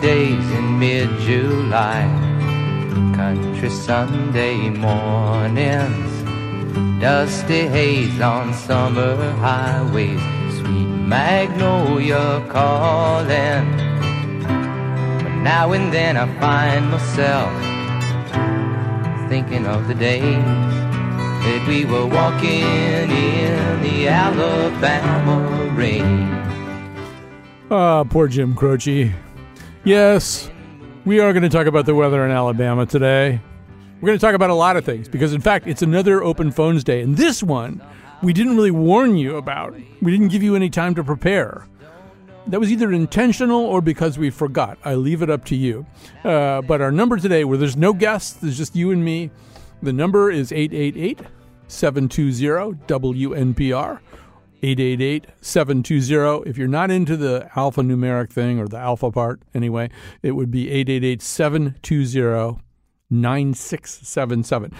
Days in mid July, country Sunday mornings, dusty haze on summer highways, sweet magnolia calling. But now and then I find myself thinking of the days that we were walking in the Alabama rain. Ah, poor Jim Croce. Yes, we are going to talk about the weather in Alabama today. We're going to talk about a lot of things because, in fact, it's another open phones day. And this one, we didn't really warn you about. We didn't give you any time to prepare. That was either intentional or because we forgot. I leave it up to you. Uh, but our number today, where there's no guests, there's just you and me, the number is 888 720 WNPR. 888-720. If you're not into the alphanumeric thing or the alpha part anyway, it would be 888-720-9677.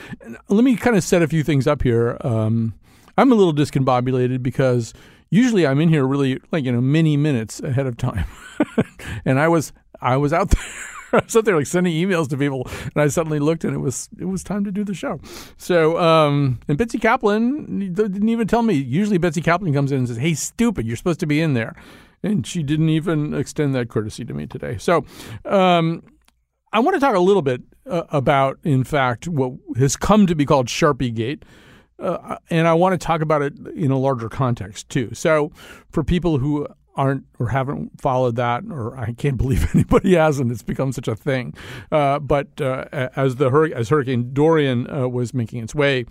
Let me kind of set a few things up here. Um, I'm a little discombobulated because usually I'm in here really like, you know, many minutes ahead of time. and I was I was out there I was out there like sending emails to people, and I suddenly looked, and it was it was time to do the show. So, um, and Betsy Kaplan didn't even tell me. Usually, Betsy Kaplan comes in and says, "Hey, stupid, you're supposed to be in there," and she didn't even extend that courtesy to me today. So, um, I want to talk a little bit uh, about, in fact, what has come to be called Sharpie Gate. Uh, and I want to talk about it in a larger context too. So, for people who aren't or haven't followed that, or I can't believe anybody hasn't. It's become such a thing. Uh, but uh, as the as Hurricane Dorian uh, was making its way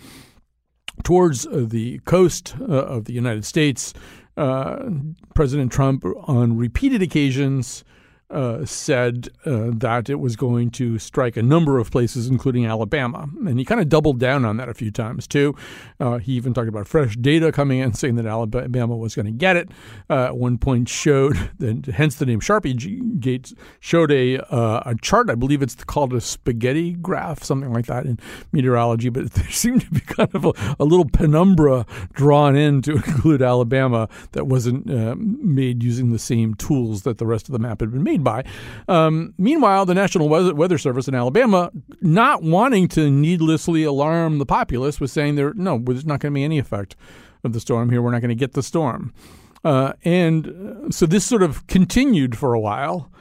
towards uh, the coast uh, of the United States, uh, President Trump, on repeated occasions, uh, said uh, that it was going to strike a number of places, including Alabama. And he kind of doubled down on that a few times, too. Uh, he even talked about fresh data coming in, saying that Alabama was going to get it. Uh, at one point, showed, that, hence the name Sharpie Gates, showed a, uh, a chart. I believe it's called a spaghetti graph, something like that in meteorology. But there seemed to be kind of a, a little penumbra drawn in to include Alabama that wasn't made using the same tools that the rest of the map had been made by. Um, meanwhile, the National Weather Service in Alabama, not wanting to needlessly alarm the populace, was saying there no, there's not going to be any effect of the storm here. We're not going to get the storm, uh, and so this sort of continued for a while.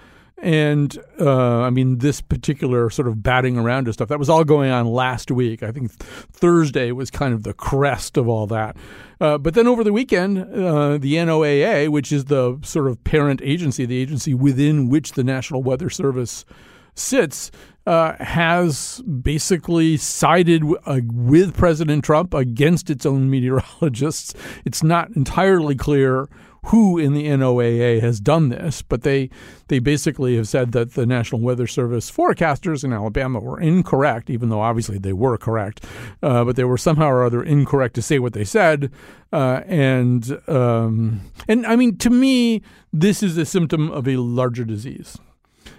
And uh, I mean, this particular sort of batting around of stuff that was all going on last week. I think Thursday was kind of the crest of all that. Uh, but then over the weekend, uh, the NOAA, which is the sort of parent agency, the agency within which the National Weather Service sits, uh, has basically sided w- uh, with President Trump against its own meteorologists. It's not entirely clear who in the NOAA has done this, but they they basically have said that the National Weather Service forecasters in Alabama were incorrect, even though obviously they were correct, uh, but they were somehow or other incorrect to say what they said. Uh, and um, and I mean, to me, this is a symptom of a larger disease,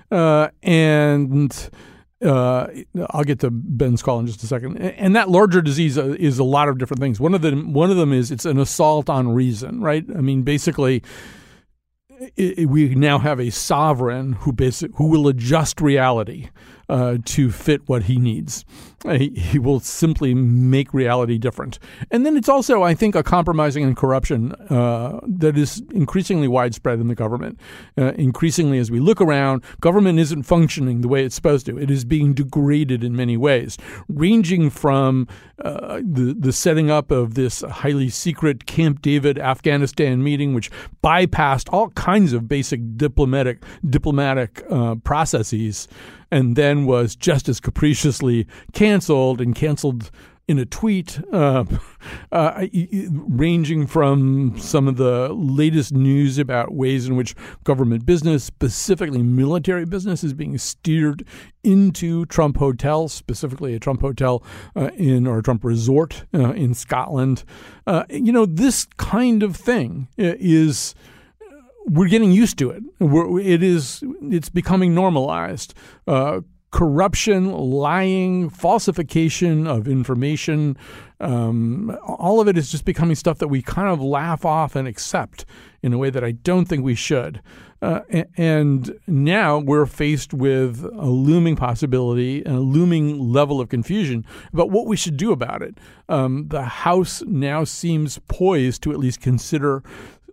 uh, and uh, I'll get to Ben's call in just a second. And that larger disease uh, is a lot of different things. One of them, one of them is it's an assault on reason, right? I mean, basically, it, we now have a sovereign who basic, who will adjust reality uh, to fit what he needs. Uh, he, will simply make reality different. And then it's also, I think, a compromising and corruption uh, that is increasingly widespread in the government. Uh, increasingly, as we look around, government isn't functioning the way it's supposed to. It is being degraded in many ways, ranging from uh, the the setting up of this highly secret Camp David Afghanistan meeting, which bypassed all kinds of basic diplomatic diplomatic uh, processes and then was just as capriciously canceled and canceled in a tweet, uh, uh, ranging from some of the latest news about ways in which government business, specifically military business, is being steered into Trump hotels, specifically a Trump hotel uh, in or a Trump resort uh, in Scotland. Uh, you know, this kind of thing is we're getting used to it. We're, it is it's becoming normalized. Uh, corruption, lying, falsification of information, um, all of it is just becoming stuff that we kind of laugh off and accept in a way that I don't think we should. Uh, and now we're faced with a looming possibility and a looming level of confusion about what we should do about it. Um, the House now seems poised to at least consider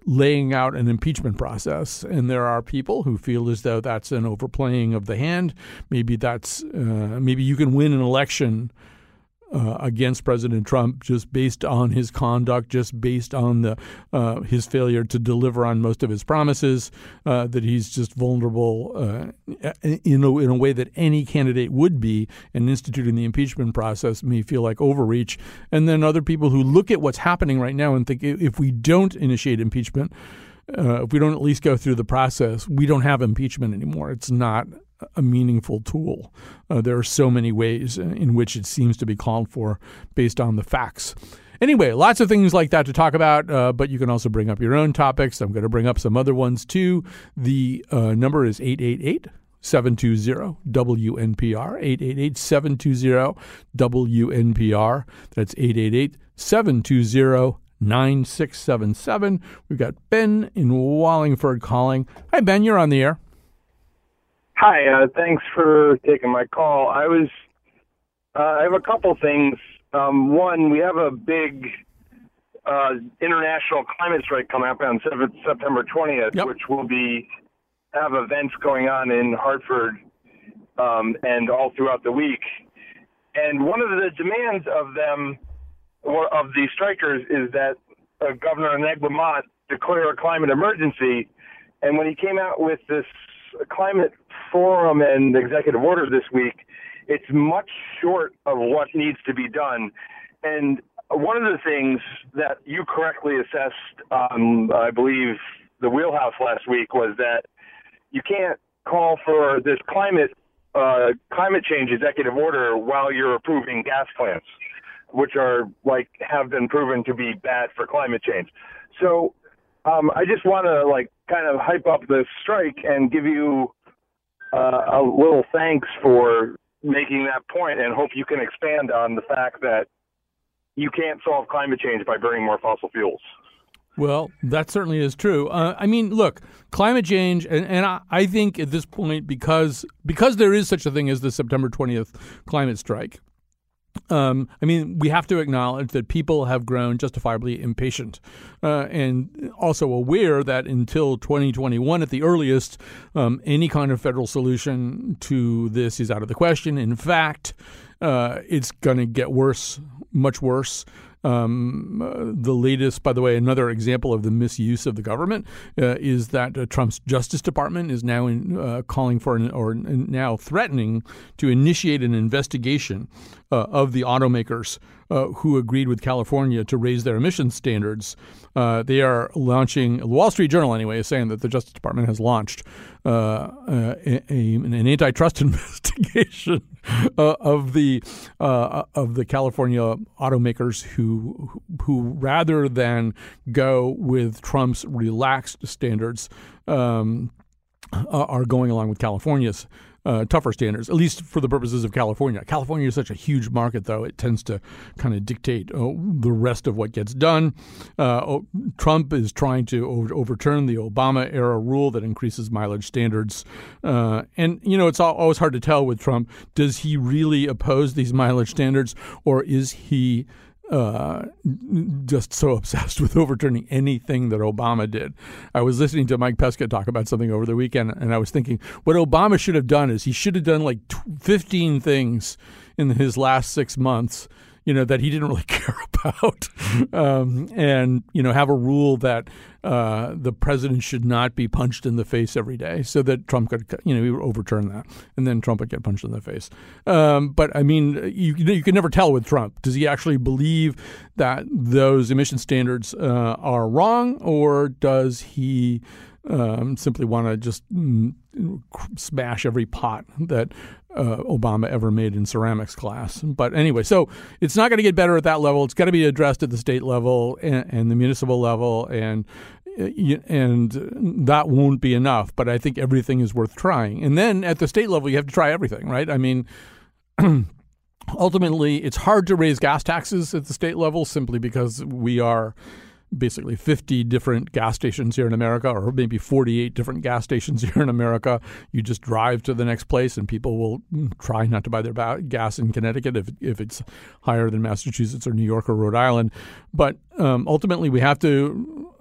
laying out an impeachment process. And there are people who feel as though that's an overplaying of the hand. Maybe that's uh, maybe you can win an election uh, against President Trump just based on his conduct, just based on the uh, his failure to deliver on most of his promises, uh, that he's just vulnerable uh, in a, in a way that any candidate would be, and instituting the impeachment process may feel like overreach. And then other people who look at what's happening right now and think if we don't initiate impeachment, uh, if we don't at least go through the process, we don't have impeachment anymore. It's not a meaningful tool. Uh, there are so many ways in which it seems to be called for based on the facts. Anyway, lots of things like that to talk about, uh, but you can also bring up your own topics. I'm going to bring up some other ones too. The uh, number is 888 720 WNPR, 888 720 WNPR. That's 888 720 9677. We've got Ben in Wallingford calling. Hi, Ben, you're on the air. Hi, uh, thanks for taking my call. I was, uh, I have a couple things. Um, one, we have a big uh, international climate strike coming up on September 20th, yep. which will be have events going on in Hartford um, and all throughout the week. And one of the demands of them, of the strikers, is that uh, Governor Ned Lamont declare a climate emergency. And when he came out with this climate forum and executive order this week, it's much short of what needs to be done. And one of the things that you correctly assessed, um, I believe, the wheelhouse last week was that you can't call for this climate uh, climate change executive order while you're approving gas plants, which are like have been proven to be bad for climate change. So um, I just want to like kind of hype up the strike and give you uh, a little thanks for making that point, and hope you can expand on the fact that you can't solve climate change by burning more fossil fuels. Well, that certainly is true. Uh, I mean, look, climate change, and, and I, I, think at this point, because because there is such a thing as the September twentieth climate strike, um, I mean, we have to acknowledge that people have grown justifiably impatient uh, and also aware that until 2021 at the earliest, um, any kind of federal solution to this is out of the question. In fact, uh, it's going to get worse, much worse. Um, uh, the latest, by the way, another example of the misuse of the government uh, is that uh, Trump's Justice Department is now in, uh, calling for an, or now threatening to initiate an investigation uh, of the automakers uh, who agreed with California to raise their emission standards. Uh, they are launching, the Wall Street Journal anyway, is saying that the Justice Department has launched uh, a, a, an antitrust investigation uh, of the uh, of the California automakers who who rather than go with Trump's relaxed standards. Um, are going along with California's uh, tougher standards, at least for the purposes of California. California is such a huge market, though, it tends to kind of dictate uh, the rest of what gets done. Uh, Trump is trying to over- overturn the Obama era rule that increases mileage standards. Uh, and, you know, it's always hard to tell with Trump does he really oppose these mileage standards or is he uh, just so obsessed with overturning anything that Obama did. I was listening to Mike Pesca talk about something over the weekend, and I was thinking what Obama should have done is he should have done like 15 things in his last six months you know, that he didn't really care about, um, and you know, have a rule that uh, the president should not be punched in the face every day, so that Trump could, you know, he would overturn that, and then Trump would get punched in the face. Um, but I mean, you you can never tell with Trump. Does he actually believe that those emission standards uh, are wrong, or does he? Um, simply want to just mm, smash every pot that uh, Obama ever made in ceramics class. But anyway, so it's not going to get better at that level. It's got to be addressed at the state level and, and the municipal level, and uh, and that won't be enough. But I think everything is worth trying. And then at the state level, you have to try everything, right? I mean. ultimately, it's hard to raise gas taxes at the state level simply because we are basically 50 different gas stations here in America, or maybe 48 different gas stations here in America. You just drive to the next place, and people will try not to buy their gas in Connecticut if, if it's higher than Massachusetts or New York or Rhode Island. But um, ultimately, we have to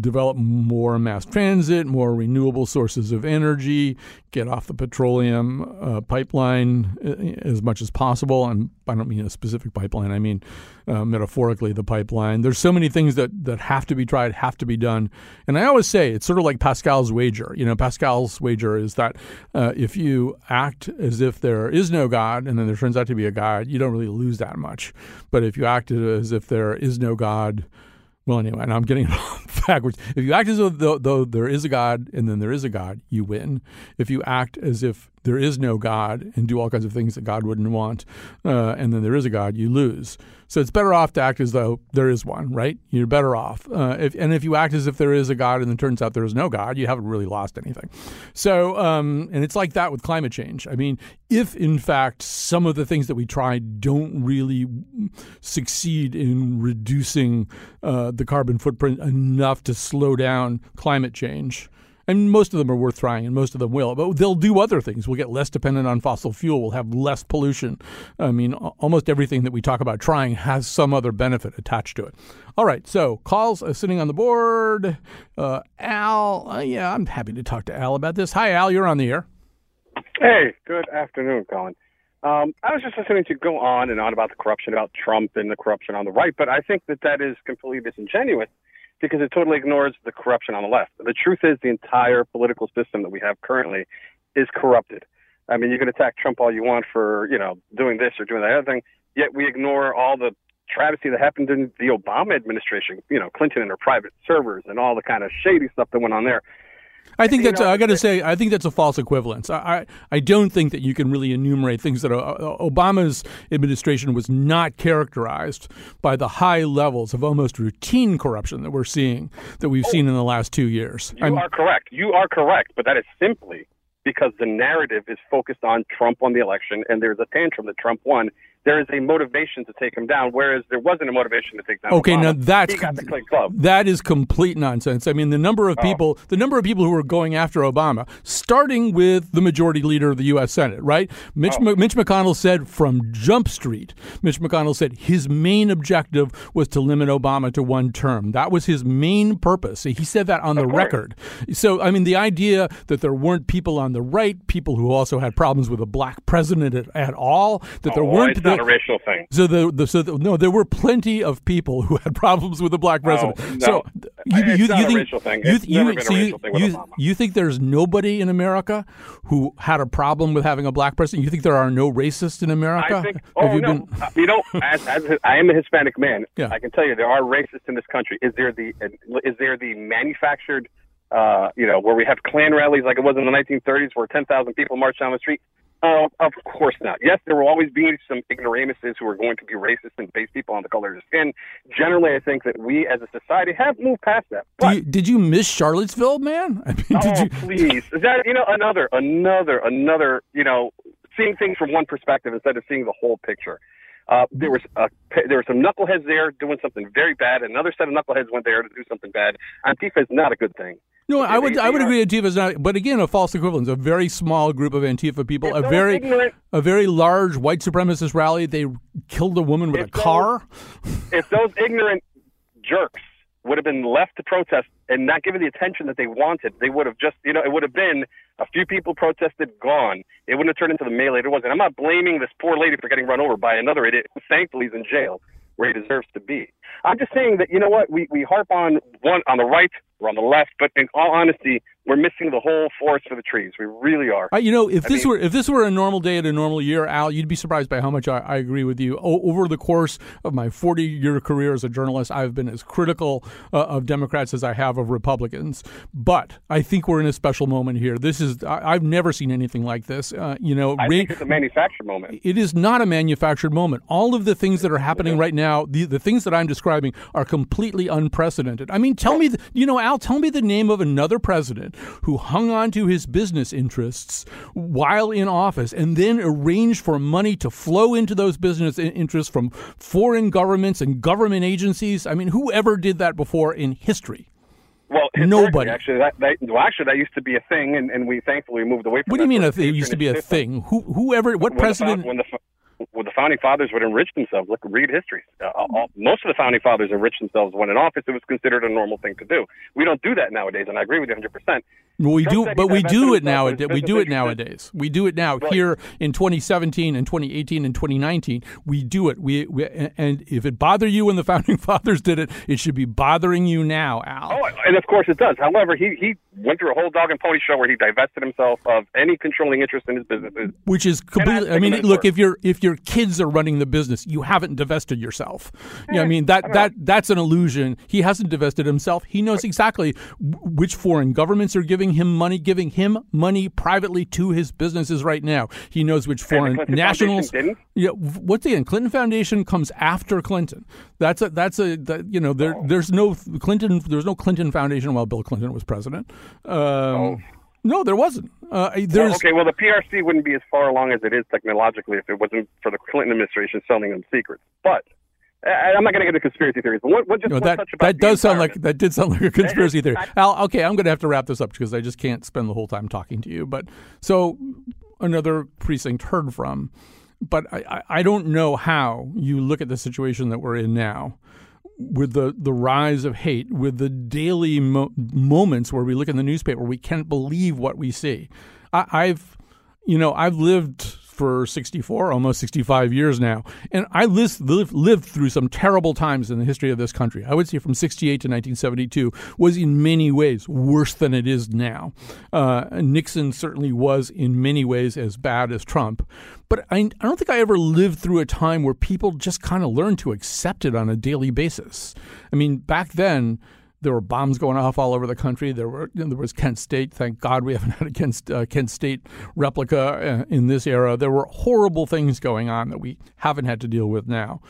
develop more mass transit, more renewable sources of energy, get off the petroleum uh, pipeline uh, as much as possible. And I don't mean a specific pipeline, I mean uh, metaphorically the pipeline. There's so many things that, that have to be tried, have to be done. And I always say it's sort of like Pascal's wager. You know, Pascal's wager is that uh, if you act as if there is no God and then there turns out to be a God, you don't really lose that much. But if you act as if there is no God, well, anyway, and I'm getting it backwards. If you act as though, though, there is a God and then there is a God, you win. If you act as if there is no God and do all kinds of things that God wouldn't want, uh, and then there is a God, you lose. So it's better off to act as though there is one, right? You're better off. Uh, if, and if you act as if there is a God and then turns out there is no God, you haven't really lost anything. So, um, and it's like that with climate change. I mean, if in fact some of the things that we try don't really succeed in reducing uh, the carbon footprint enough to slow down climate change, and most of them are worth trying, and most of them will. But they'll do other things. We'll get less dependent on fossil fuel. We'll have less pollution. I mean, almost everything that we talk about trying has some other benefit attached to it. All right, so calls uh, sitting on the board. Uh, Al, uh, yeah, I'm happy to talk to Al about this. Hi, Al, you're on the air. Hey, good afternoon, Colin. Um, I was just listening to go on and on about the corruption, about Trump and the corruption on the right, but I think that that is completely disingenuous because it totally ignores the corruption on the left. The truth is, the entire political system that we have currently is corrupted. I mean, you can attack Trump all you want for, you know, doing this or doing that other thing, yet we ignore all the travesty that happened in the Obama administration, you know, Clinton and her private servers and all the kind of shady stuff that went on there. I think that's. Know, I got to say, I think that's a false equivalence. I, I, I don't think that you can really enumerate things that uh, uh, Obama's administration was not characterized by the high levels of almost routine corruption that we're seeing that we've oh, seen in the last two years. You I'm, are correct. You are correct, but that is simply because the narrative is focused on Trump on the election, and there's a tantrum that Trump won, there is a motivation to take him down, whereas there wasn't a motivation to take down. Okay, Obama. now that's that is complete nonsense. I mean, the number of oh. people, the number of people who were going after Obama, starting with the majority leader of the U.S. Senate, right? Mitch, oh. M- Mitch McConnell said from Jump Street. Mitch McConnell said his main objective was to limit Obama to one term. That was his main purpose. He said that on of the course. record. So, I mean, the idea that there weren't people on the right, people who also had problems with a black president at, at all, that there oh, weren't not a racial thing. So the, the so the, no, there were plenty of people who had problems with the black president. Oh, no, so you, you, you think, racial thing. It's you, never been so a racial thing with you, you think there's nobody in America who had a problem with having a black president? You think there are no racists in America? I think. Oh you no, been... Uh, you know, as, as I am a Hispanic man, yeah. I can tell you there are racists in this country. Is there the is there the manufactured? Uh, you know, where we have Klan rallies like it was in the 1930s, where 10,000 people marched down the street. Uh, of course not. Yes, there will always be some ignoramuses who are going to be racist and base people on the color of their skin. Generally, I think that we as a society have moved past that. But, you, did you miss Charlottesville, man? I mean, oh, did you... please. Is that you know another, another, another? You know, seeing things from one perspective instead of seeing the whole picture. Uh, there was a, there were some knuckleheads there doing something very bad. Another set of knuckleheads went there to do something bad. Antifa is not a good thing. No, I would I would agree Antifa is not, but again, a false equivalence. A very small group of Antifa people, a very ignorant, a very large white supremacist rally. They killed a woman with a those, car. if those ignorant jerks would have been left to protest and not given the attention that they wanted, they would have just, you know, it would have been a few people protested, gone. It wouldn't have turned into the melee it was. And I'm not blaming this poor lady for getting run over by another idiot who thankfully is in jail where he deserves to be. I'm just saying that, you know what, we, we harp on one on the right or on the left, but in all honesty, we're missing the whole forest for the trees. We really are. Uh, you know, if I this mean- were if this were a normal day at a normal year, Al, you'd be surprised by how much I, I agree with you. O- over the course of my 40 year career as a journalist, I've been as critical uh, of Democrats as I have of Republicans. But I think we're in a special moment here. This is I, I've never seen anything like this. Uh, you know, I Ra- think it's a manufactured moment. it is not a manufactured moment. All of the things that are happening right now, the, the things that I'm describing, are completely unprecedented. I mean, tell me, the, you know, Al, tell me the name of another president who hung on to his business interests while in office and then arranged for money to flow into those business interests from foreign governments and government agencies. I mean, whoever did that before in history? Well, Nobody. Actually, that, that well, actually that used to be a thing, and, and we thankfully moved away from. It. What do you mean? It used to be a thing. Who, whoever, what When president? the when the founding fathers would enrich themselves, look, read history. Uh, all, most of the founding fathers enriched themselves when in office. It was considered a normal thing to do. We don't do that nowadays, and I agree with you 100. percent Well, we Trump do, but we do it nowadays. We do it nowadays. We do it now Right. here in 2017 and 2018 and 2019. We do it. We, we and if it bothered you when the founding fathers did it, it should be bothering you now, Al. Oh, and of course it does. However, he he went through a whole dog and pony show where he divested himself of any controlling interest in his businesses. Which is completely. I take mean, look, for it. if you're your kids are running the business, you haven't divested yourself. Yeah, I mean that that that's an illusion. He hasn't divested himself. He knows exactly which foreign governments are giving him money, giving him money privately to his businesses right now. He knows which foreign nationals. Yeah, what's the end? Clinton Foundation comes after Clinton. That's a that's a that, you know there Oh. there's no Clinton there's no Clinton Foundation while Bill Clinton was president. Um, No, there wasn't. Uh, there's. Well, okay, well the PRC wouldn't be as far along as it is technologically if it wasn't for the Clinton administration selling them secrets. But I, I'm not going to get into conspiracy theories. But what, what just No, that about that does sound like that did sound like a conspiracy theory. Al, okay, I'm going to have to wrap this up because I just can't spend the whole time talking to you. But so another precinct heard from, but I, I, I don't know how you look at the situation that we're in now. With the, the rise of hate, with the daily mo- moments where we look in the newspaper, we can't believe what we see. I, I've, you know, I've lived for 64, almost 65 years now. And I lived, lived, through some terrible times in the history of this country. I would say from 68 to 1972 was in many ways worse than it is now. Uh, Nixon certainly was in many ways as bad as Trump. But I, I don't think I ever lived through a time where people just kind of learned to accept it on a daily basis. I mean, back then, there were bombs going off all over the country. There were there was Kent State. Thank God we haven't had a Kent, uh, Kent State replica uh, in this era. There were horrible things going on that we haven't had to deal with now.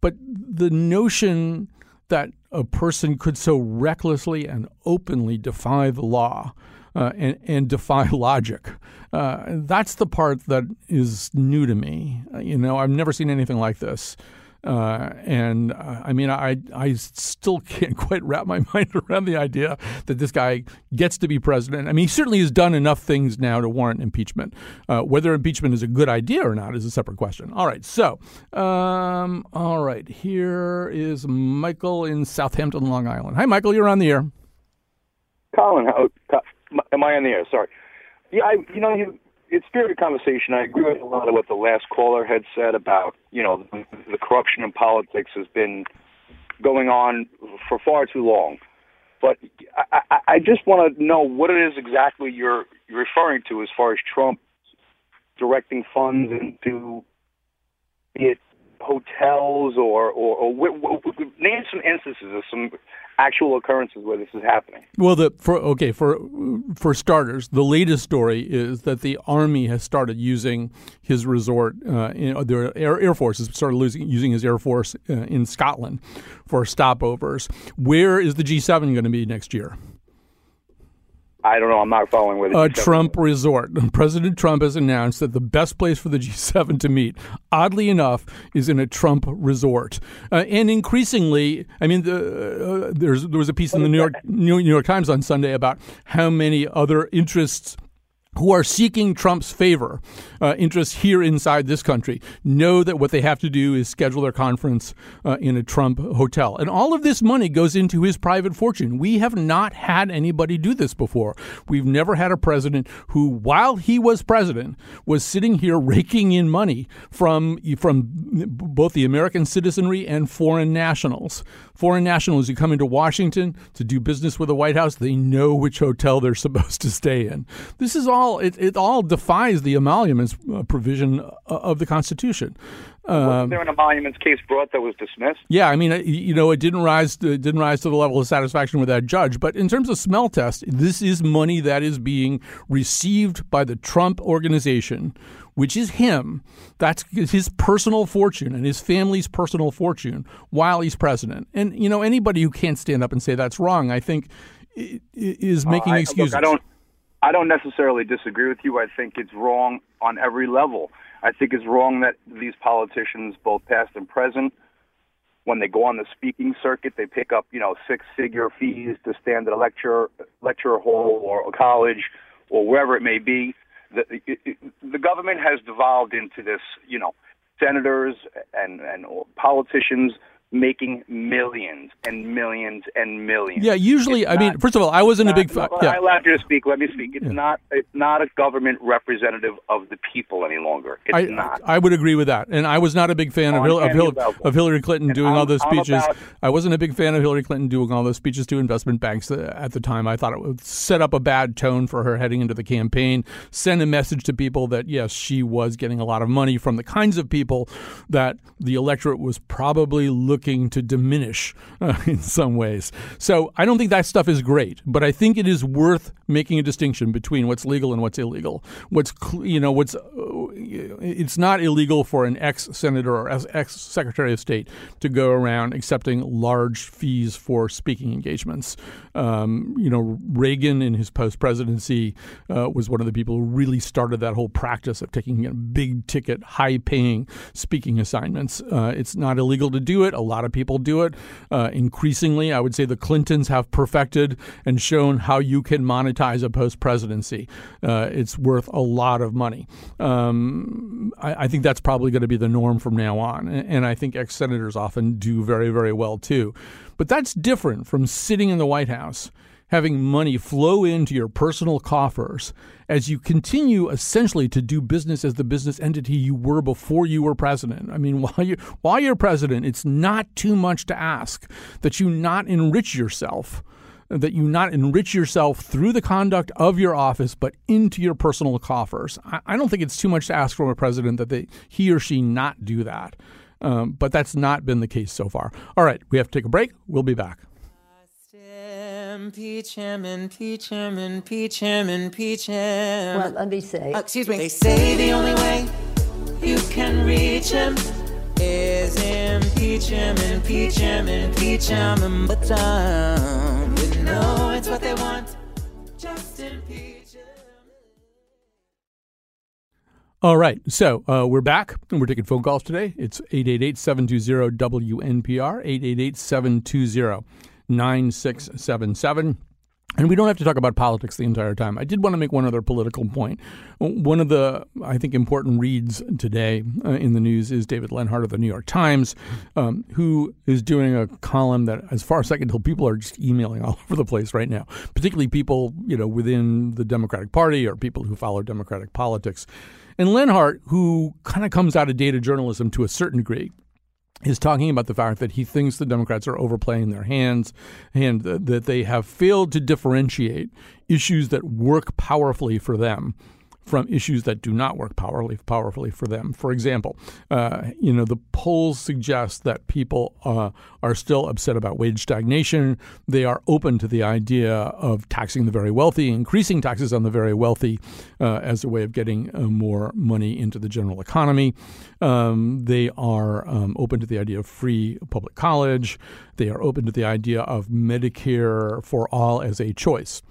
But the notion that a person could so recklessly and openly defy the law uh, and, and defy logic. Uh, that's the part that is new to me. Uh, You know, I've never seen anything like this. Uh, and uh, I mean, I I still can't quite wrap my mind around the idea that this guy gets to be president. I mean, he certainly has done enough things now to warrant impeachment. Uh, whether impeachment is a good idea or not is a separate question. All right, so um, all right, here is Michael in Southampton, Long Island. Hi, Michael, you're on the air. Colin, how, am I on the air? Sorry. Yeah, I, you know, you, it's spirited conversation. I agree with a lot of what the last caller had said about, you know, the, corruption in politics has been going on for far too long. But I, I, I just want to know what it is exactly you're, you're referring to as far as Trump directing funds into, be it hotels or or, or w- name some instances of some actual occurrences where this is happening. Well, the for okay for for starters, the latest story is that the army has started using his resort. Uh, in, their air, air force has started losing, using his air force uh, in Scotland for stopovers. Where is the G7 going to be next year? I don't know. I'm not following with it. A Trump resort. President Trump has announced that the best place for the G7 to meet, oddly enough, is in a Trump resort. Uh, and increasingly, I mean, the, uh, there's there was a piece in the New York New York Times on Sunday about how many other interests who are seeking Trump's favor, uh, interests here inside this country, know that what they have to do is schedule their conference uh, in a Trump hotel. And all of this money goes into his private fortune. We have not had anybody do this before. We've never had a president who, while he was president, was sitting here raking in money from, from both the American citizenry and foreign nationals. Foreign nationals who come into Washington to do business with the White House, they know which hotel they're supposed to stay in. This is all it, it all defies the emoluments uh, provision uh, of the Constitution. Um, was there an emoluments case brought that was dismissed? Yeah, I mean, you know, it didn't rise to, it didn't rise to the level of satisfaction with that judge. But in terms of smell test, this is money that is being received by the Trump organization, which is him. That's his personal fortune and his family's personal fortune while he's president. And you know, anybody who can't stand up and say that's wrong, I think, is making uh, I, excuses. Look, I don't. I don't necessarily disagree with you. I think it's wrong on every level. I think it's wrong that these politicians, both past and present, when they go on the speaking circuit, they pick up, you know, six-figure fees to stand at a lecture lecture hall or a college or wherever it may be. The, the government has devolved into this, you know, senators and and politicians making millions and millions and millions. Yeah, usually, I mean, first of all, I wasn't not, a big. fan. yeah. I allowed you to speak. Let me speak. It's yeah. not. It's not a government representative of the people any longer. It's I, not. I would agree with that, and I was not a big fan oh, of, Hil- of, Hil- of, Hillary Clinton and doing I'm, all those speeches. About, I wasn't a big fan of Hillary Clinton doing all those speeches to investment banks uh, at the time. I thought it would set up a bad tone for her heading into the campaign, send a message to people that yes, she was getting a lot of money from the kinds of people that the electorate was probably looking to diminish diminish uh, in some ways. So I don't think that stuff is great, but I think it is worth making a distinction between what's legal and what's illegal. What's you know what's uh, it's not illegal for an ex senator or ex secretary of state to go around accepting large fees for speaking engagements. Um, you know, Reagan in his post presidency uh, was one of the people who really started that whole practice of taking you know, big ticket, high paying speaking assignments. Uh, it's not illegal to do it. A lot of people do it. Uh, increasingly, I would say the Clintons have perfected and shown how you can monetize a post presidency. Uh, it's worth a lot of money. Um, I, I, think that's probably going to be the norm from now on. And I think ex senators often do very, very well too. But that's different from sitting in the White House having money flow into your personal coffers as you continue essentially to do business as the business entity you were before you were president. I mean, while you while you're president, it's not too much to ask that you not enrich yourself that you not enrich yourself through the conduct of your office, but into your personal coffers. I, don't think it's too much to ask from a president that they, he or she not do that. Um, but that's not been the case so far. All right, we have to take a break. We'll be back impeach him, impeach him, impeach him, impeach him. Well, let me say. Uh, excuse me. They say the only way you can reach him is impeach him, impeach him, impeach him. But um, you know it's what they want. Just impeach him. All right, so uh, we're back and we're taking phone calls today. It's 888 720 WNPR, 888 720 9677. And we don't have to talk about politics the entire time. I did want to make one other political point. One of the, I think, important reads today uh, in the news is David Leonhardt of the New York Times, um, who is doing a column that, as far as I can tell, people are just emailing all over the place right now, particularly people, you know, within the Democratic Party or people who follow Democratic politics. And Leonhardt, who kind of comes out of data journalism to a certain degree, is talking about the fact that he thinks the Democrats are overplaying their hands and that they have failed to differentiate issues that work powerfully for them from issues that do not work powerfully powerfully for them. For example, uh, you know the polls suggest that people uh, are still upset about wage stagnation. They are open to the idea of taxing the very wealthy, increasing taxes on the very wealthy uh, as a way of getting uh, more money into the general economy. Um, they are um, open to the idea of free public college. They are open to the idea of Medicare for all as a choice.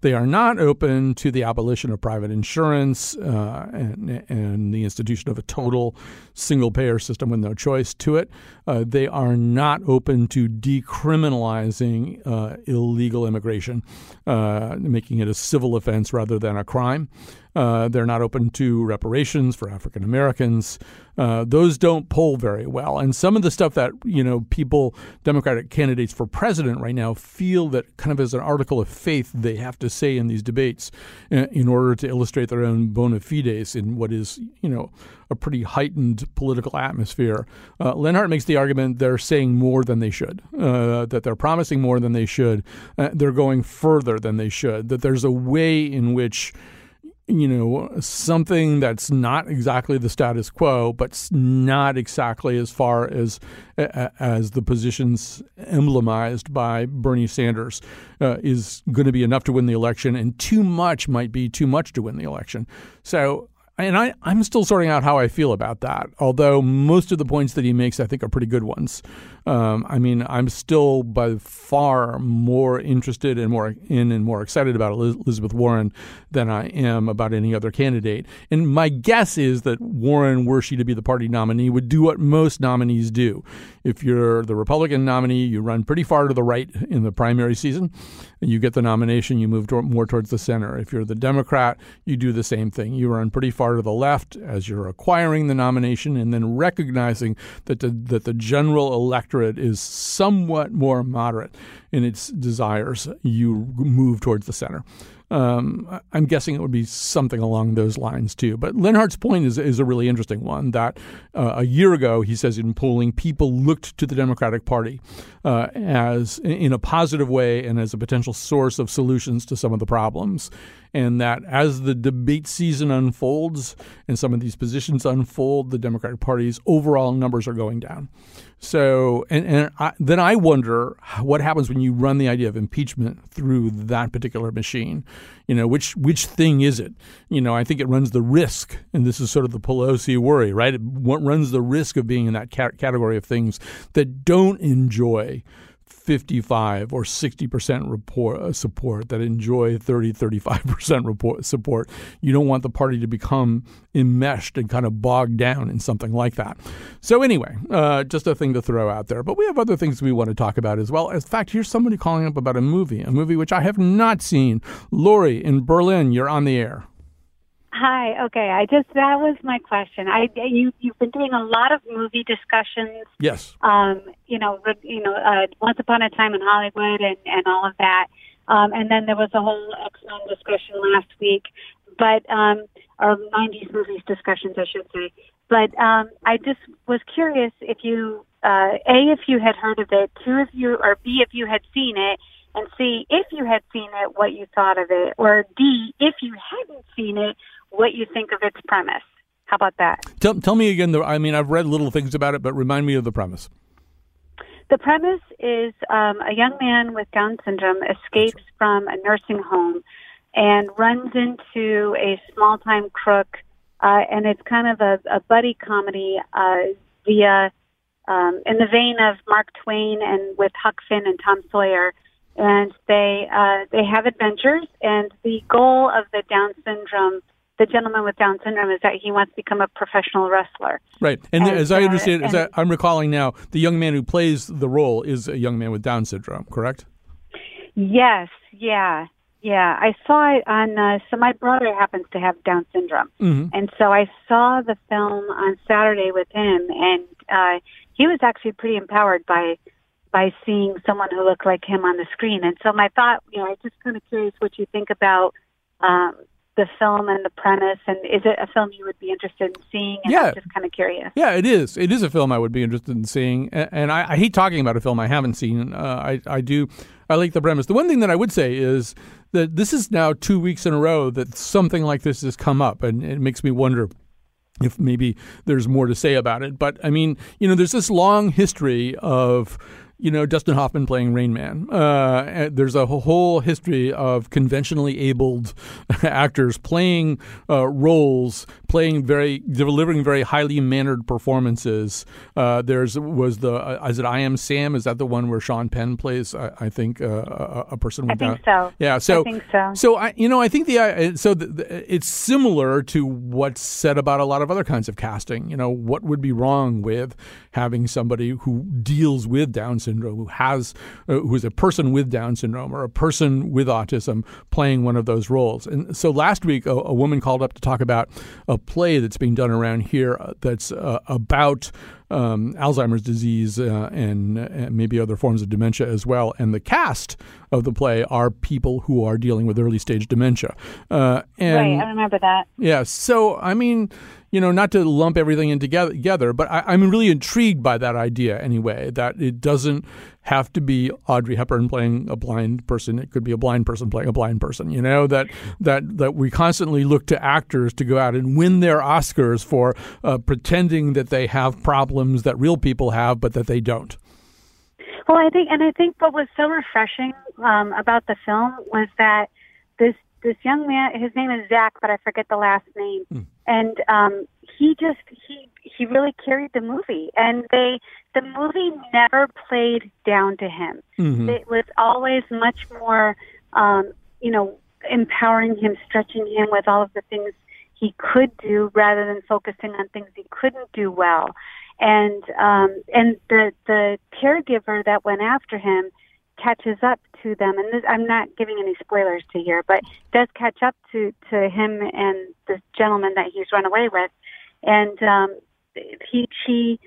They are not open to the abolition of private insurance uh, and, and, the institution of a total single payer system with no choice to it. Uh, they are not open to decriminalizing uh, illegal immigration, uh, making it a civil offense rather than a crime. Uh, they're not open to reparations for African Americans. Uh, those don't poll very well. And some of the stuff that you know people, Democratic candidates for president right now, feel that kind of as an article of faith they have to say in these debates in, uh, in order to illustrate their own bona fides in what is you know a pretty heightened political atmosphere. Uh, Leonhardt makes the argument they're saying more than they should, uh, that they're promising more than they should, uh, they're going further than they should, that there's a way in which you know, something that's not exactly the status quo, but not exactly as far as as the positions emblemized by Bernie Sanders uh, is going to be enough to win the election, and too much might be too much to win the election. So and I, I'm still sorting out how I feel about that. Although most of the points that he makes, I think, are pretty good ones. Um, I mean, I'm still by far more interested and more in and more excited about Elizabeth Warren than I am about any other candidate. And my guess is that Warren, were she to be the party nominee, would do what most nominees do. If you're the Republican nominee, you run pretty far to the right in the primary season. You get the nomination, you move more towards the center. If you're the Democrat, you do the same thing. You run pretty far to the left as you're acquiring the nomination and then recognizing that the, that the general electorate is somewhat more moderate in its desires. You move towards the center. Um, I'm guessing it would be something along those lines too. But Leonhardt's point is, is a really interesting one that uh, a year ago, he says in polling, people looked to the Democratic Party uh, as in a positive way and as a potential source of solutions to some of the problems. And that as the debate season unfolds and some of these positions unfold, the Democratic Party's overall numbers are going down. So, and, and I, then I wonder what happens when you run the idea of impeachment through that particular machine. You know, which which thing is it? You know, I think it runs the risk, and this is sort of the Pelosi worry, right? It runs the risk of being in that category of things that don't enjoy 55 or 60% report, uh, support that enjoy 30, 35% report, support. You don't want the party to become enmeshed and kind of bogged down in something like that. So, anyway, uh, just a thing to throw out there. But we have other things we want to talk about as well. In fact, here's somebody calling up about a movie, a movie which I have not seen. Lori in Berlin, you're on the air. Hi. Okay. I just that was my question. I you you've been doing a lot of movie discussions. Yes. Um. You know. You know. Uh, Once upon a time in Hollywood and and all of that. Um. And then there was a whole X Men discussion last week. But um. Or '90s movies discussions, I should say. But um. I just was curious if you uh a if you had heard of it, two if you or b if you had seen it and see if you had seen it, what you thought of it, or D, if you hadn't seen it, what you think of its premise. How about that? Tell, tell me again. The, I mean, I've read little things about it, but remind me of the premise. The premise is um, a young man with Down syndrome escapes from a nursing home and runs into a small time crook, uh, and it's kind of a, a buddy comedy uh, via um, in the vein of Mark Twain and with Huck Finn and Tom Sawyer. And they uh, they have adventures, and the goal of the Down syndrome the gentleman with Down syndrome is that he wants to become a professional wrestler. Right, and, and as I understand, uh, as I, I'm recalling now, the young man who plays the role is a young man with Down syndrome, correct? Yes, yeah, yeah. I saw it on. Uh, so my brother happens to have Down syndrome, mm-hmm. and so I saw the film on Saturday with him, and uh, he was actually pretty empowered by by seeing someone who looked like him on the screen. And so my thought, you know, I'm just kind of curious what you think about um, the film and the premise, and is it a film you would be interested in seeing? And yeah, I'm just kind of curious. Yeah, it is. It is a film I would be interested in seeing, and I, I hate talking about a film I haven't seen. Uh, I I do. I like the premise. The one thing that I would say is that this is now two weeks in a row that something like this has come up, and it makes me wonder if maybe there's more to say about it. But I mean, you know, there's this long history of you know, Dustin Hoffman playing Rain Man. Uh, there's a whole history of conventionally abled actors playing uh, roles, playing very, delivering very highly mannered performances. Uh, there's was the uh, is it I Am Sam? Is that the one where Sean Penn plays? I, I think uh, a, a person. With I think so. Yeah. So I think so. So I, you know, I think the uh, so the, the, it's similar to what's said about a lot of other kinds of casting. You know, what would be wrong with having somebody who deals with Down syndrome, who has, uh, who is a person with Down syndrome or a person with autism playing one of those roles. And so last week, a, a woman called up to talk about a play that's being done around here uh, that's uh, about um, Alzheimer's disease uh, and, and, maybe other forms of dementia as well. And the cast of the play are people who are dealing with early stage dementia. Uh, and, right, I remember that. Yeah. So, I mean, you know, not to lump everything in together, together but I, am really intrigued by that idea anyway, that it doesn't have to be Audrey Hepburn playing a blind person. It could be a blind person playing a blind person, you know, that, that, that we constantly look to actors to go out and win their Oscars for uh, pretending that they have problems that real people have, but that they don't. Well, I think, and I think what was so refreshing um, about the film was that this this young man, his name is Zach, but I forget the last name, mm. and um, he just he he really carried the movie, and they the movie never played down to him. Mm-hmm. It was always much more, um, you know, empowering him, stretching him with all of the things he could do, rather than focusing on things he couldn't do well. And um, and the the caregiver that went after him catches up to them, and this, I'm not giving any spoilers to here, but does catch up to to him and this gentleman that he's run away with, and um, he she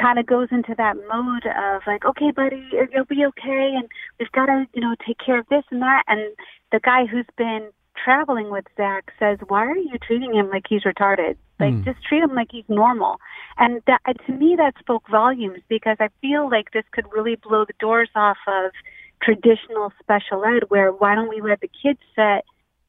kind of goes into that mode of like, okay, buddy, you'll be okay, and we've got to you know take care of this and that, and the guy who's been traveling with Zach says, "Why are you treating him like he's retarded? Like, mm. just treat him like he's normal." And that, to me, that spoke volumes because I feel like this could really blow the doors off of traditional special ed where why don't we let the kids set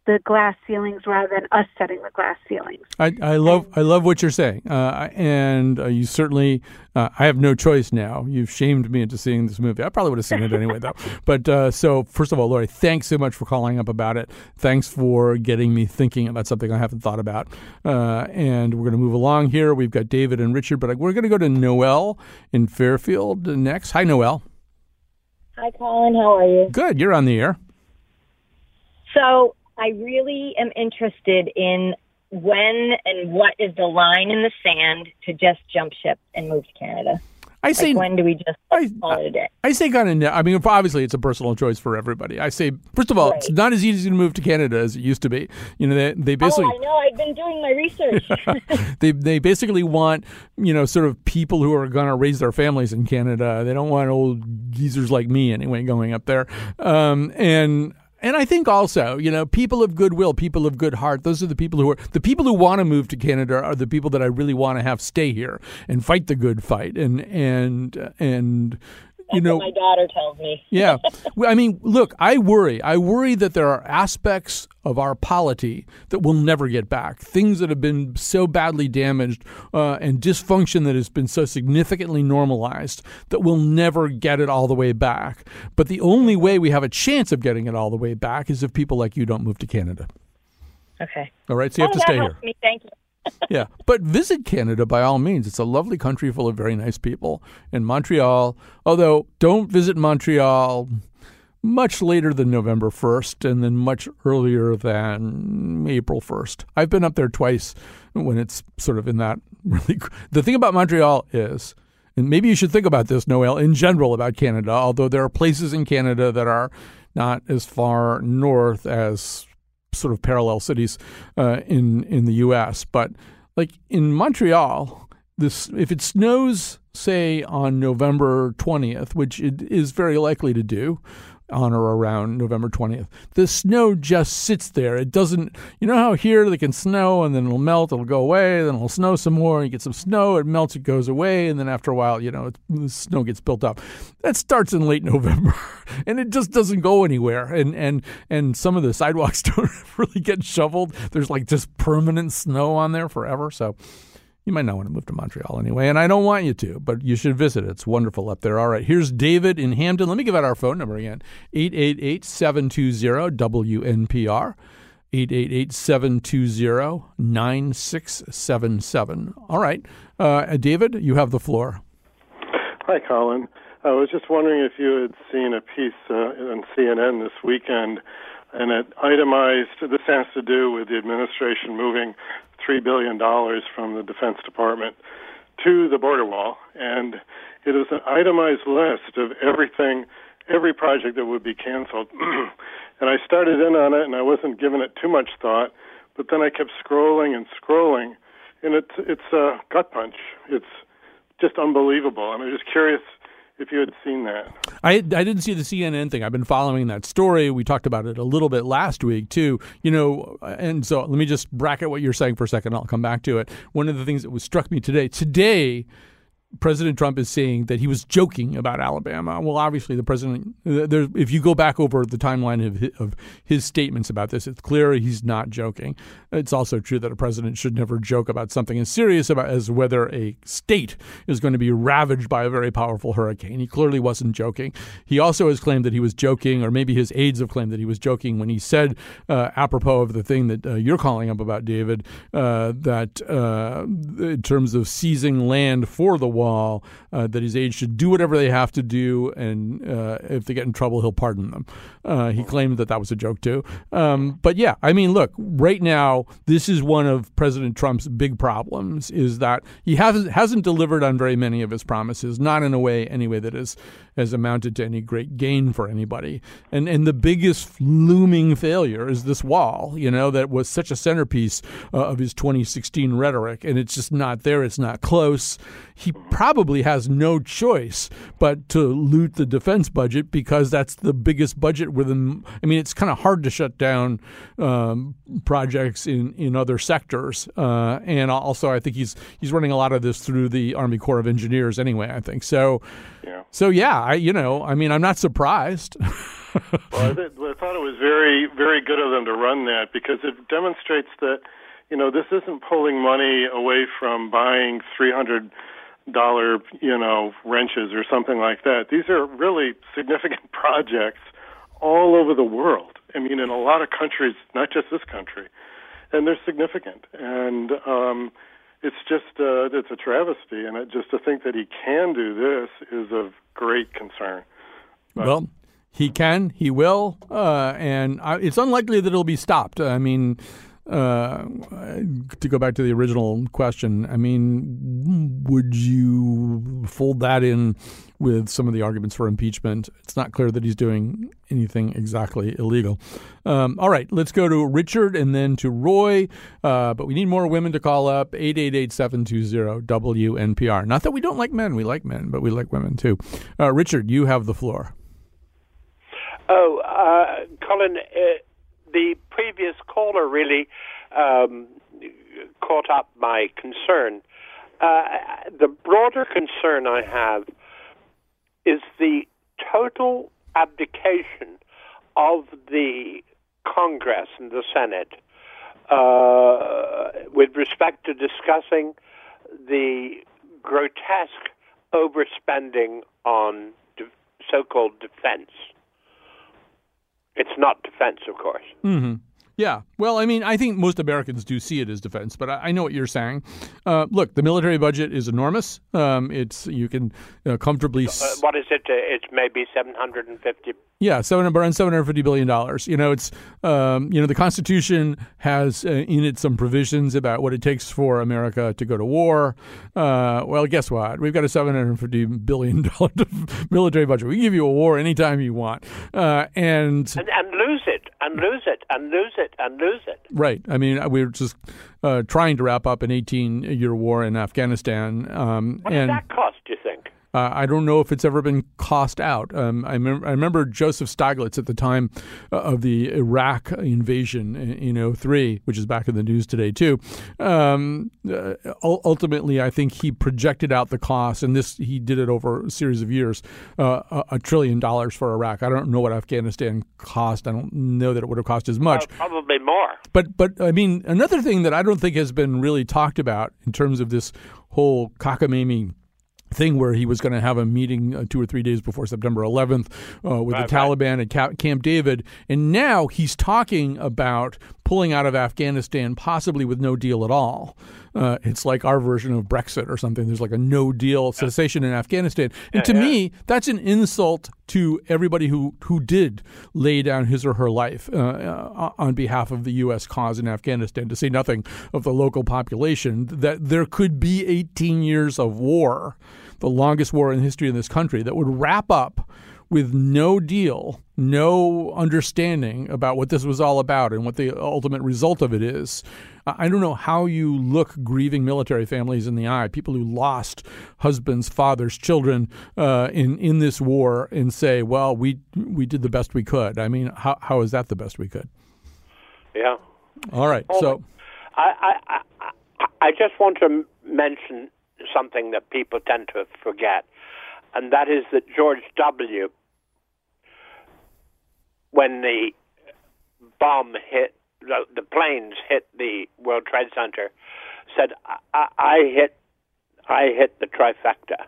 the glass ceilings rather than us setting the glass ceilings. I, I love I love what you're saying, uh, and uh, you certainly uh, I have no choice now. You've shamed me into seeing this movie. I probably would have seen it anyway, though. But uh, so first of all, Lori, thanks so much for calling up about it. Thanks for getting me thinking about something I haven't thought about. Uh, and we're going to move along here. We've got David and Richard, but we're going to go to Noel in Fairfield next. Hi, Noel. Hi, Colin. How are you? Good. You're on the air. So I really am interested in when and what is the line in the sand to just jump ship and move to Canada. I say like when do we just I, call it a day? I say kind of. I mean, obviously, it's a personal choice for everybody. I say, first of all, right. it's not as easy to move to Canada as it used to be. You know, they they basically. Oh, I know. I've been doing my research. they they basically want you know sort of people who are going to raise their families in Canada. They don't want old geezers like me anyway going up there. Um, and and I think also, you know, people of goodwill, people of good heart, those are the people who are the people who want to move to Canada are the people that I really want to have stay here and fight the good fight and and and you know, my daughter tells me. yeah, I mean, look, I worry. I worry that there are aspects of our polity that we'll never get back. Things that have been so badly damaged uh, and dysfunction that has been so significantly normalized that we'll never get it all the way back. But the only way we have a chance of getting it all the way back is if people like you don't move to Canada. Okay. All right. So you have oh, to stay here. Me. Thank you yeah, but visit Canada by all means. It's a lovely country full of very nice people. In Montreal, although don't visit Montreal much later than November 1st and then much earlier than April 1st. I've been up there twice when it's sort of in that really. The thing about Montreal is, and maybe you should think about this, Noel, in general about Canada, although there are places in Canada that are not as far north as sort of parallel cities uh, in in the U.S. But like in Montreal, this if it snows, say on November twentieth, which it is very likely to do, on or around November 20th. The snow just sits there. It doesn't, you know how here they can snow and then it'll melt, it'll go away, then it'll snow some more, you get some snow, it melts, it goes away, and then after a while, you know, the snow gets built up. That starts in late November and it just doesn't go anywhere. And, and, and some of the sidewalks don't really get shoveled. There's like just permanent snow on there forever. So, You might not want to move to Montreal anyway, and I don't want you to, but you should visit. It's wonderful up there. All right, here's David in Hamden. Let me give out our phone number again 888 720 WNPR. 888-720-9677. All right. Uh, David, you have the floor. Hi, Colin. I was just wondering if you had seen a piece uh, on CNN this weekend, and it itemized. This has to do with the administration moving three billion dollars from the Defense Department to the border wall, and it is an itemized list of everything, every project that would be canceled. and I started in on it, and I wasn't giving it too much thought, but then I kept scrolling and scrolling, and it's it's a gut punch. It's just unbelievable. And I'm just curious if you had seen that. I I didn't see the CNN thing. I've been following that story. We talked about it a little bit last week too. You know, and so let me just bracket what you're saying for a second. I'll come back to it. One of the things that was struck me today today President Trump is saying that he was joking about Alabama. Well, obviously, the president, there, if you go back over the timeline of his, of his statements about this, it's clear he's not joking. It's also true that a president should never joke about something as serious about as whether a state is going to be ravaged by a very powerful hurricane. He clearly wasn't joking. He also has claimed that he was joking, or maybe his aides have claimed that he was joking when he said, uh, apropos of the thing that uh, you're calling up about, David, uh, that uh, in terms of seizing land for the war uh, that his aides should do whatever they have to do, and uh, if they get in trouble, he'll pardon them. Uh, he claimed that that was a joke too. Um, but yeah, I mean, look, right now, this is one of President Trump's big problems: is that he hasn't hasn't delivered on very many of his promises, not in a way anyway that is has amounted to any great gain for anybody. And and the biggest looming failure is this wall, you know, that was such a centerpiece uh, of his 2016 rhetoric, and it's just not there. It's not close. He probably has no choice but to loot the defense budget because that's the biggest budget within. I mean, it's kind of hard to shut down um, projects in in other sectors, uh, and also I think he's he's running a lot of this through the Army Corps of Engineers anyway. I think so. Yeah. So yeah, I you know, I mean, I'm not surprised. well, I, th- I thought it was very very good of them to run that because it demonstrates that you know this isn't pulling money away from buying three hundred dollar you know wrenches or something like that. These are really significant projects all over the world. I mean, in a lot of countries, not just this country, and they're significant. And um, it's just uh, it's a travesty, and it, just to think that he can do this is of great concern. But, well, he can, he will, uh, and I, it's unlikely that it'll be stopped. I mean. Uh, to go back to the original question, I mean, would you fold that in with some of the arguments for impeachment? It's not clear that he's doing anything exactly illegal. Um, all right, let's go to Richard and then to Roy. Uh, but we need more women to call up 888 720 WNPR. Not that we don't like men, we like men, but we like women too. Uh, Richard, you have the floor. Oh, uh, Colin, uh, the previous caller really um, caught up my concern. Uh, the broader concern I have is the total abdication of the Congress and the Senate uh, with respect to discussing the grotesque overspending on de- so-called defense. It's not defense, of course. Mm-hmm. Yeah. Well, I mean, I think most Americans do see it as defense, but I, I know what you're saying. Uh, look, the military budget is enormous. Um, it's you can uh, comfortably. Uh, what is it? Uh, it's maybe 750. Yeah, seven around 750 billion dollars. You know, it's um, you know the Constitution has uh, in it some provisions about what it takes for America to go to war. Uh, well, guess what? We've got a 750 billion dollar military budget. We can give you a war anytime you want, and, and and lose it and lose it and lose it and lose it. Right. I mean, we're just uh, trying to wrap up an 18 year war in Afghanistan. Um, what and does that cost, do you think? Uh, I don't know if it's ever been cost out. Um, I, mem- I, remember Joseph Stiglitz at the time uh, of the Iraq invasion in, in 03, which is back in the news today too. Um, uh, ultimately, I think he projected out the cost, and this he did it over a series of years, uh, a, a, trillion dollars for Iraq. I don't know what Afghanistan cost. I don't know that it would have cost as much. probably more. But but I mean, another thing that I don't think has been really talked about in terms of this whole cockamamie thing where he was going to have a meeting uh, two or three days before September 11th uh, with right, the Taliban right. at Camp David. And now he's talking about pulling out of Afghanistan, possibly with no deal at all. Uh, it's like our version of Brexit or something. There's like a no deal cessation in Afghanistan. And yeah, to yeah. me, that's an insult to everybody who, who did lay down his or her life uh, uh, on behalf of the U.S. cause in Afghanistan, to say nothing of the local population, that there could be 18 years of war the longest war in the history of this country that would wrap up with no deal, no understanding about what this was all about and what the ultimate result of it is. I don't know how you look grieving military families in the eye, people who lost husbands, fathers, children uh, in in this war, and say, "Well, we we did the best we could." I mean, how how is that the best we could? Yeah. All right. Well, so, I I I, I just want to mention something that people tend to forget, and that is that George W. When the bomb hit, the, planes hit the World Trade Center, said, I, I hit, I hit the trifecta."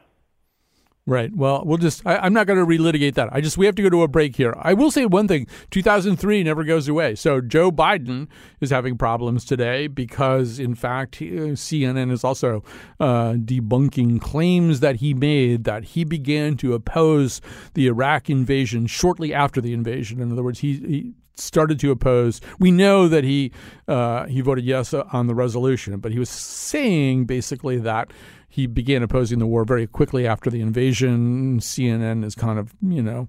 Right. Well, we'll just, I, am not going to relitigate that. I just, we have to go to a break here. I will say one thing 2003 never goes away. So Joe Biden is having problems today because, in fact, uh, CNN is also uh, debunking claims that he made that he began to oppose the Iraq invasion shortly after the invasion. In other words, he, he started to oppose. We know that he uh, he voted yes on the resolution, but he was saying basically that he began opposing the war very quickly after the invasion. CNN is kind of, you know,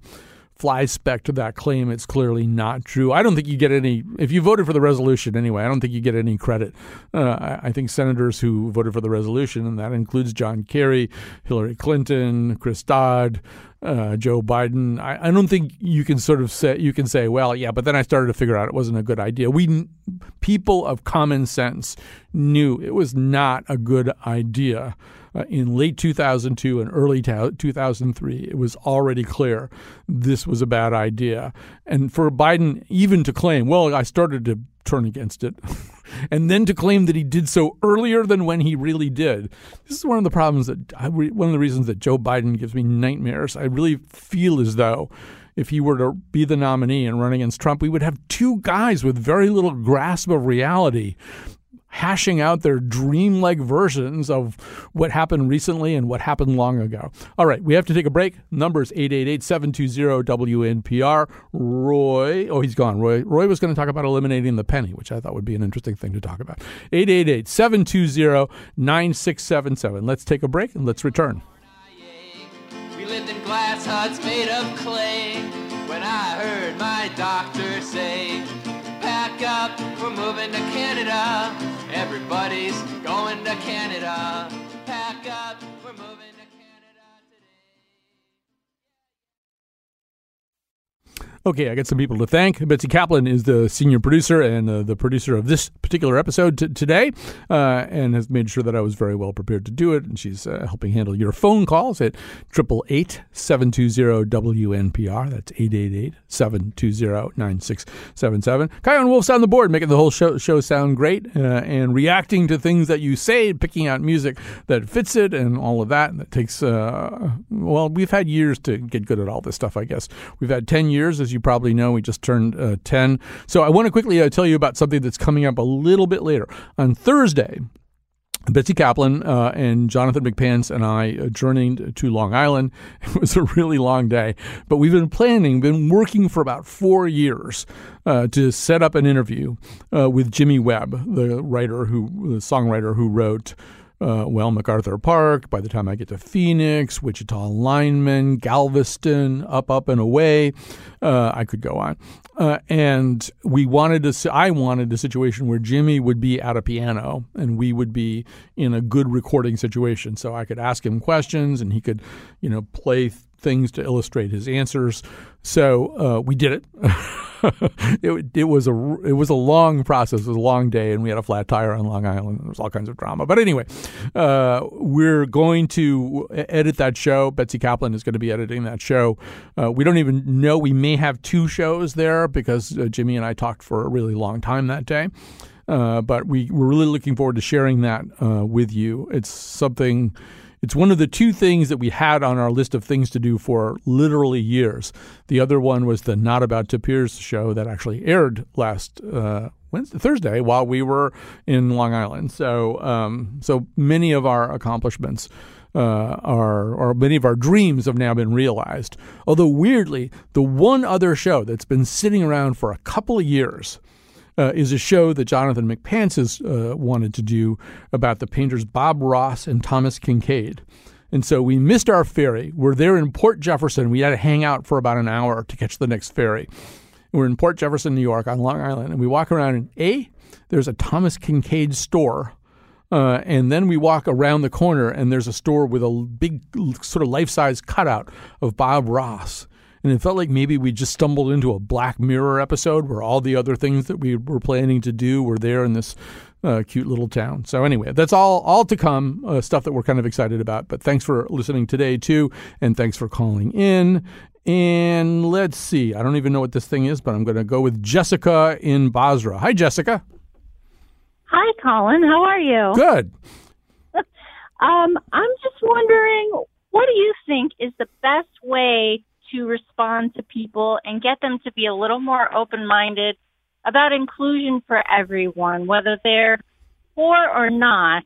fly spec to that claim. It's clearly not true. I don't think you get any, if you voted for the resolution anyway, I don't think you get any credit. Uh, I, think senators who voted for the resolution, and that includes John Kerry, Hillary Clinton, Chris Dodd, uh, Joe Biden. I, I, don't think you can sort of say you can say, well, yeah, but then I started to figure out it wasn't a good idea. We people of common sense knew it was not a good idea. Uh, in late 2002 and early 2003, it was already clear this was a bad idea. And for Biden even to claim, well, I started to turn against it. and then to claim that he did so earlier than when he really did. This is one of the problems that I, one of the reasons that Joe Biden gives me nightmares. I really feel as though if he were to be the nominee and run against Trump, we would have two guys with very little grasp of reality hashing out their dreamlike versions of what happened recently and what happened long ago. All right, we have to take a break. Numbers 888-720-WNPR. Roy, oh, he's gone. Roy, Roy was going to talk about eliminating the penny, which I thought would be an interesting thing to talk about. 888-720-9677. Let's take a break and let's return. We lived in glass huts made of clay when I heard my doctor say pack up, we're moving to Canada. Everybody's going to Canada. Okay, I got some people to thank. Betsy Kaplan is the senior producer and uh, the producer of this particular episode t- today, uh, and has made sure that I was very well prepared to do it. And she's uh, helping handle your phone calls at 888 720 WNPR. That's 888 720 9677. Chion Wolf's on the board, making the whole show, show sound great uh, and reacting to things that you say, picking out music that fits it, and all of that. And that takes, uh, well, we've had years to get good at all this stuff, I guess. We've had 10 years, as you probably know. We just turned uh, 10. So I want to quickly uh, tell you about something that's coming up a little bit later. On Thursday, Betsy Kaplan uh, and Jonathan McPants and I journeyed to Long Island. It was a really long day, but we've been planning, been working for about four years uh, to set up an interview uh, with Jimmy Webb, the writer who, the songwriter who wrote uh, well, MacArthur Park. By the time I get to Phoenix, Wichita Lineman, Galveston, up, up and away, uh, I could go on. Uh, and we wanted to. I wanted a situation where Jimmy would be at a piano and we would be in a good recording situation, so I could ask him questions and he could, you know, play things to illustrate his answers. So uh, we did it. it. It was a it was a long process. It was a long day, and we had a flat tire on Long Island. There was all kinds of drama. But anyway, uh, we're going to edit that show. Betsy Kaplan is going to be editing that show. Uh, we don't even know. We may have two shows there because uh, Jimmy and I talked for a really long time that day. Uh, but we, we're really looking forward to sharing that uh, with you. It's something it's one of the two things that we had on our list of things to do for literally years. The other one was the Not About to Piers show that actually aired last uh, Wednesday, Thursday while we were in Long Island. So, um, so many of our accomplishments. Uh, are or many of our dreams have now been realized. Although weirdly, the one other show that's been sitting around for a couple of years uh, is a show that Jonathan McPants has uh, wanted to do about the painters Bob Ross and Thomas Kinkade. And so we missed our ferry. We're there in Port Jefferson. We had to hang out for about an hour to catch the next ferry. We're in Port Jefferson, New York, on Long Island, and we walk around and A, there's a Thomas Kinkade store. Uh, and then we walk around the corner, and there's a store with a big, sort of life size cutout of Bob Ross. And it felt like maybe we just stumbled into a Black Mirror episode where all the other things that we were planning to do were there in this uh, cute little town. So anyway, that's all all to come. Uh, stuff that we're kind of excited about. But thanks for listening today too, and thanks for calling in. And let's see. I don't even know what this thing is, but I'm going to go with Jessica in Bozrah. Hi, Jessica. Hi, Colin. How are you? Good. um, I'm just wondering, what do you think is the best way to respond to people and get them to be a little more open minded about inclusion for everyone, whether they're poor or not,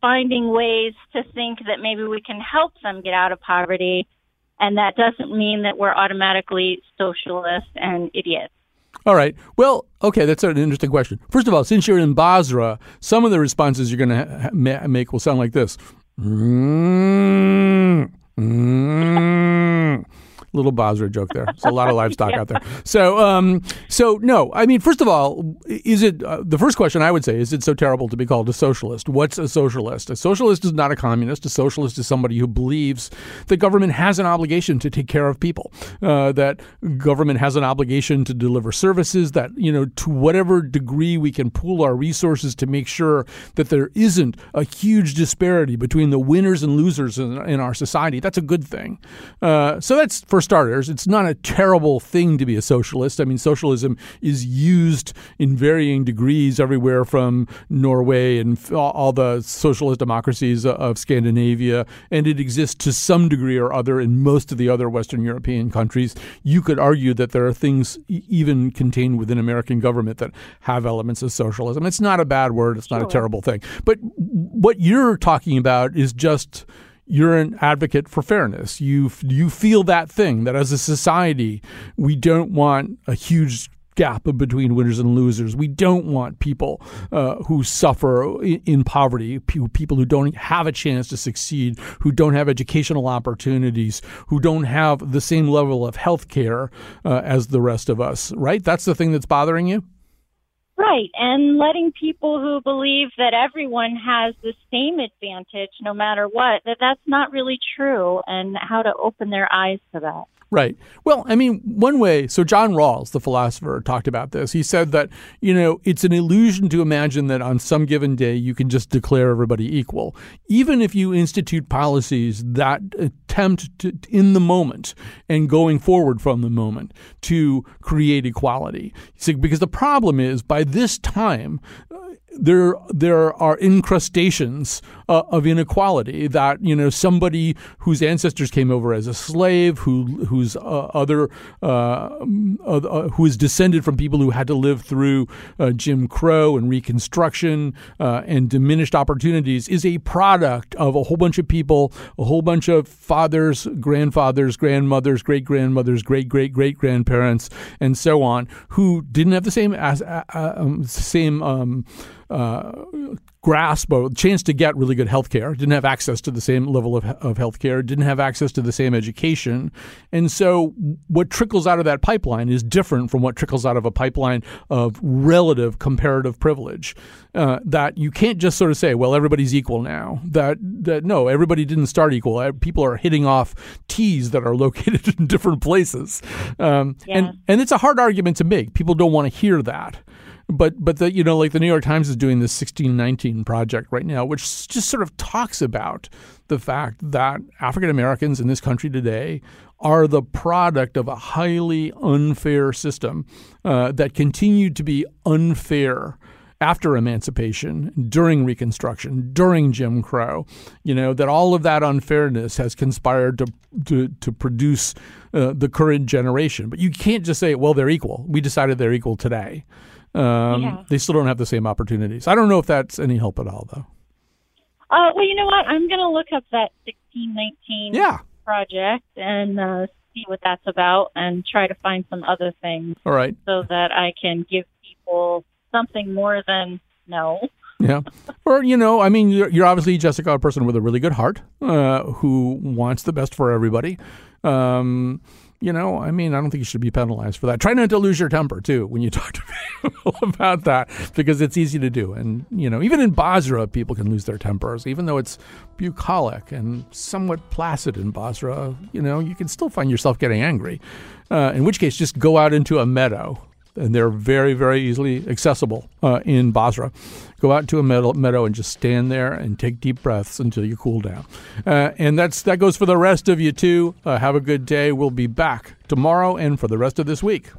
finding ways to think that maybe we can help them get out of poverty. And that doesn't mean that we're automatically socialists and idiots. All right. Well, okay, that's an interesting question. First of all, since you're in Bozrah, some of the responses you're going to ha- make will sound like this. Mm, mm little Bozrah joke there. There's a lot of livestock yeah. out there. So, um, so no, I mean, first of all, is it uh, the first question I would say is it so terrible to be called a socialist? What's a socialist? A socialist is not a communist. A socialist is somebody who believes that government has an obligation to take care of people, uh, that government has an obligation to deliver services, that you know, to whatever degree we can pool our resources to make sure that there isn't a huge disparity between the winners and losers in, in our society. That's a good thing. Uh, so that's first starters, it's not a terrible thing to be a socialist. I mean, socialism is used in varying degrees everywhere from Norway and all the socialist democracies of Scandinavia, and it exists to some degree or other in most of the other Western European countries. You could argue that there are things even contained within American government that have elements of socialism. It's not a bad word, it's not sure. a terrible thing. But what you're talking about is just you're an advocate for fairness. You you feel that thing that as a society we don't want a huge gap between winners and losers. We don't want people uh, who suffer in, poverty, people who don't have a chance to succeed, who don't have educational opportunities, who don't have the same level of health care uh, as the rest of us, right? That's the thing that's bothering you? Right. And letting people who believe that everyone has the same advantage no matter what, that that's not really true and how to open their eyes to that. Right. Well, I mean, one way, so John Rawls, the philosopher, talked about this. He said that, you know, it's an illusion to imagine that on some given day you can just declare everybody equal. Even if you institute policies that attempt to, in the moment and going forward from the moment to create equality. Because the problem is by this time, uh, there there are incrustations uh, of inequality that you know somebody whose ancestors came over as a slave who whose uh, other uh, uh who is descended from people who had to live through uh, Jim Crow and Reconstruction and diminished opportunities is a product of a whole bunch of people a whole bunch of fathers grandfathers grandmothers great grandmothers great great great grandparents and so on who didn't have the same as um, same um, uh, grasp or chance to get really good health care, didn't have access to the same level of, of health care, didn't have access to the same education. And so what trickles out of that pipeline is different from what trickles out of a pipeline of relative comparative privilege. Uh, that you can't just sort of say, well, everybody's equal now. That, that no, everybody didn't start equal. Uh, people are hitting off T's that are located in different places. Um, Yeah. and, and it's a hard argument to make. People don't want to hear that but but the you know like the New York Times is doing this 1619 project right now, which just sort of talks about the fact that African Americans in this country today are the product of a highly unfair system uh, that continued to be unfair after emancipation, during Reconstruction, during Jim Crow, you know that all of that unfairness has conspired to to, to produce uh, the current generation. But you can't just say, well, they're equal. We decided they're equal today. Um, Yeah. They still don't have the same opportunities. I don't know if that's any help at all, though. Uh, well, you know what? I'm going to look up that 1619 Yeah. project and uh, see what that's about and try to find some other things All right. so that I can give people something more than no. Yeah. or, you know, I mean, you're, you're obviously, Jessica, a person with a really good heart uh, who wants the best for everybody. Um, you know, I mean, I don't think you should be penalized for that. Try not to lose your temper, too, when you talk to people about that, because it's easy to do. And, you know, even in Bozrah, people can lose their tempers, even though it's bucolic and somewhat placid in Bozrah, you know, you can still find yourself getting angry. Uh, in which case, just go out into a meadow and they're very, very easily accessible uh, in Bozrah. Go out to a meadow, meadow and just stand there and take deep breaths until you cool down. Uh, and that's that goes for the rest of you too. Uh, have a good day. We'll be back tomorrow and for the rest of this week.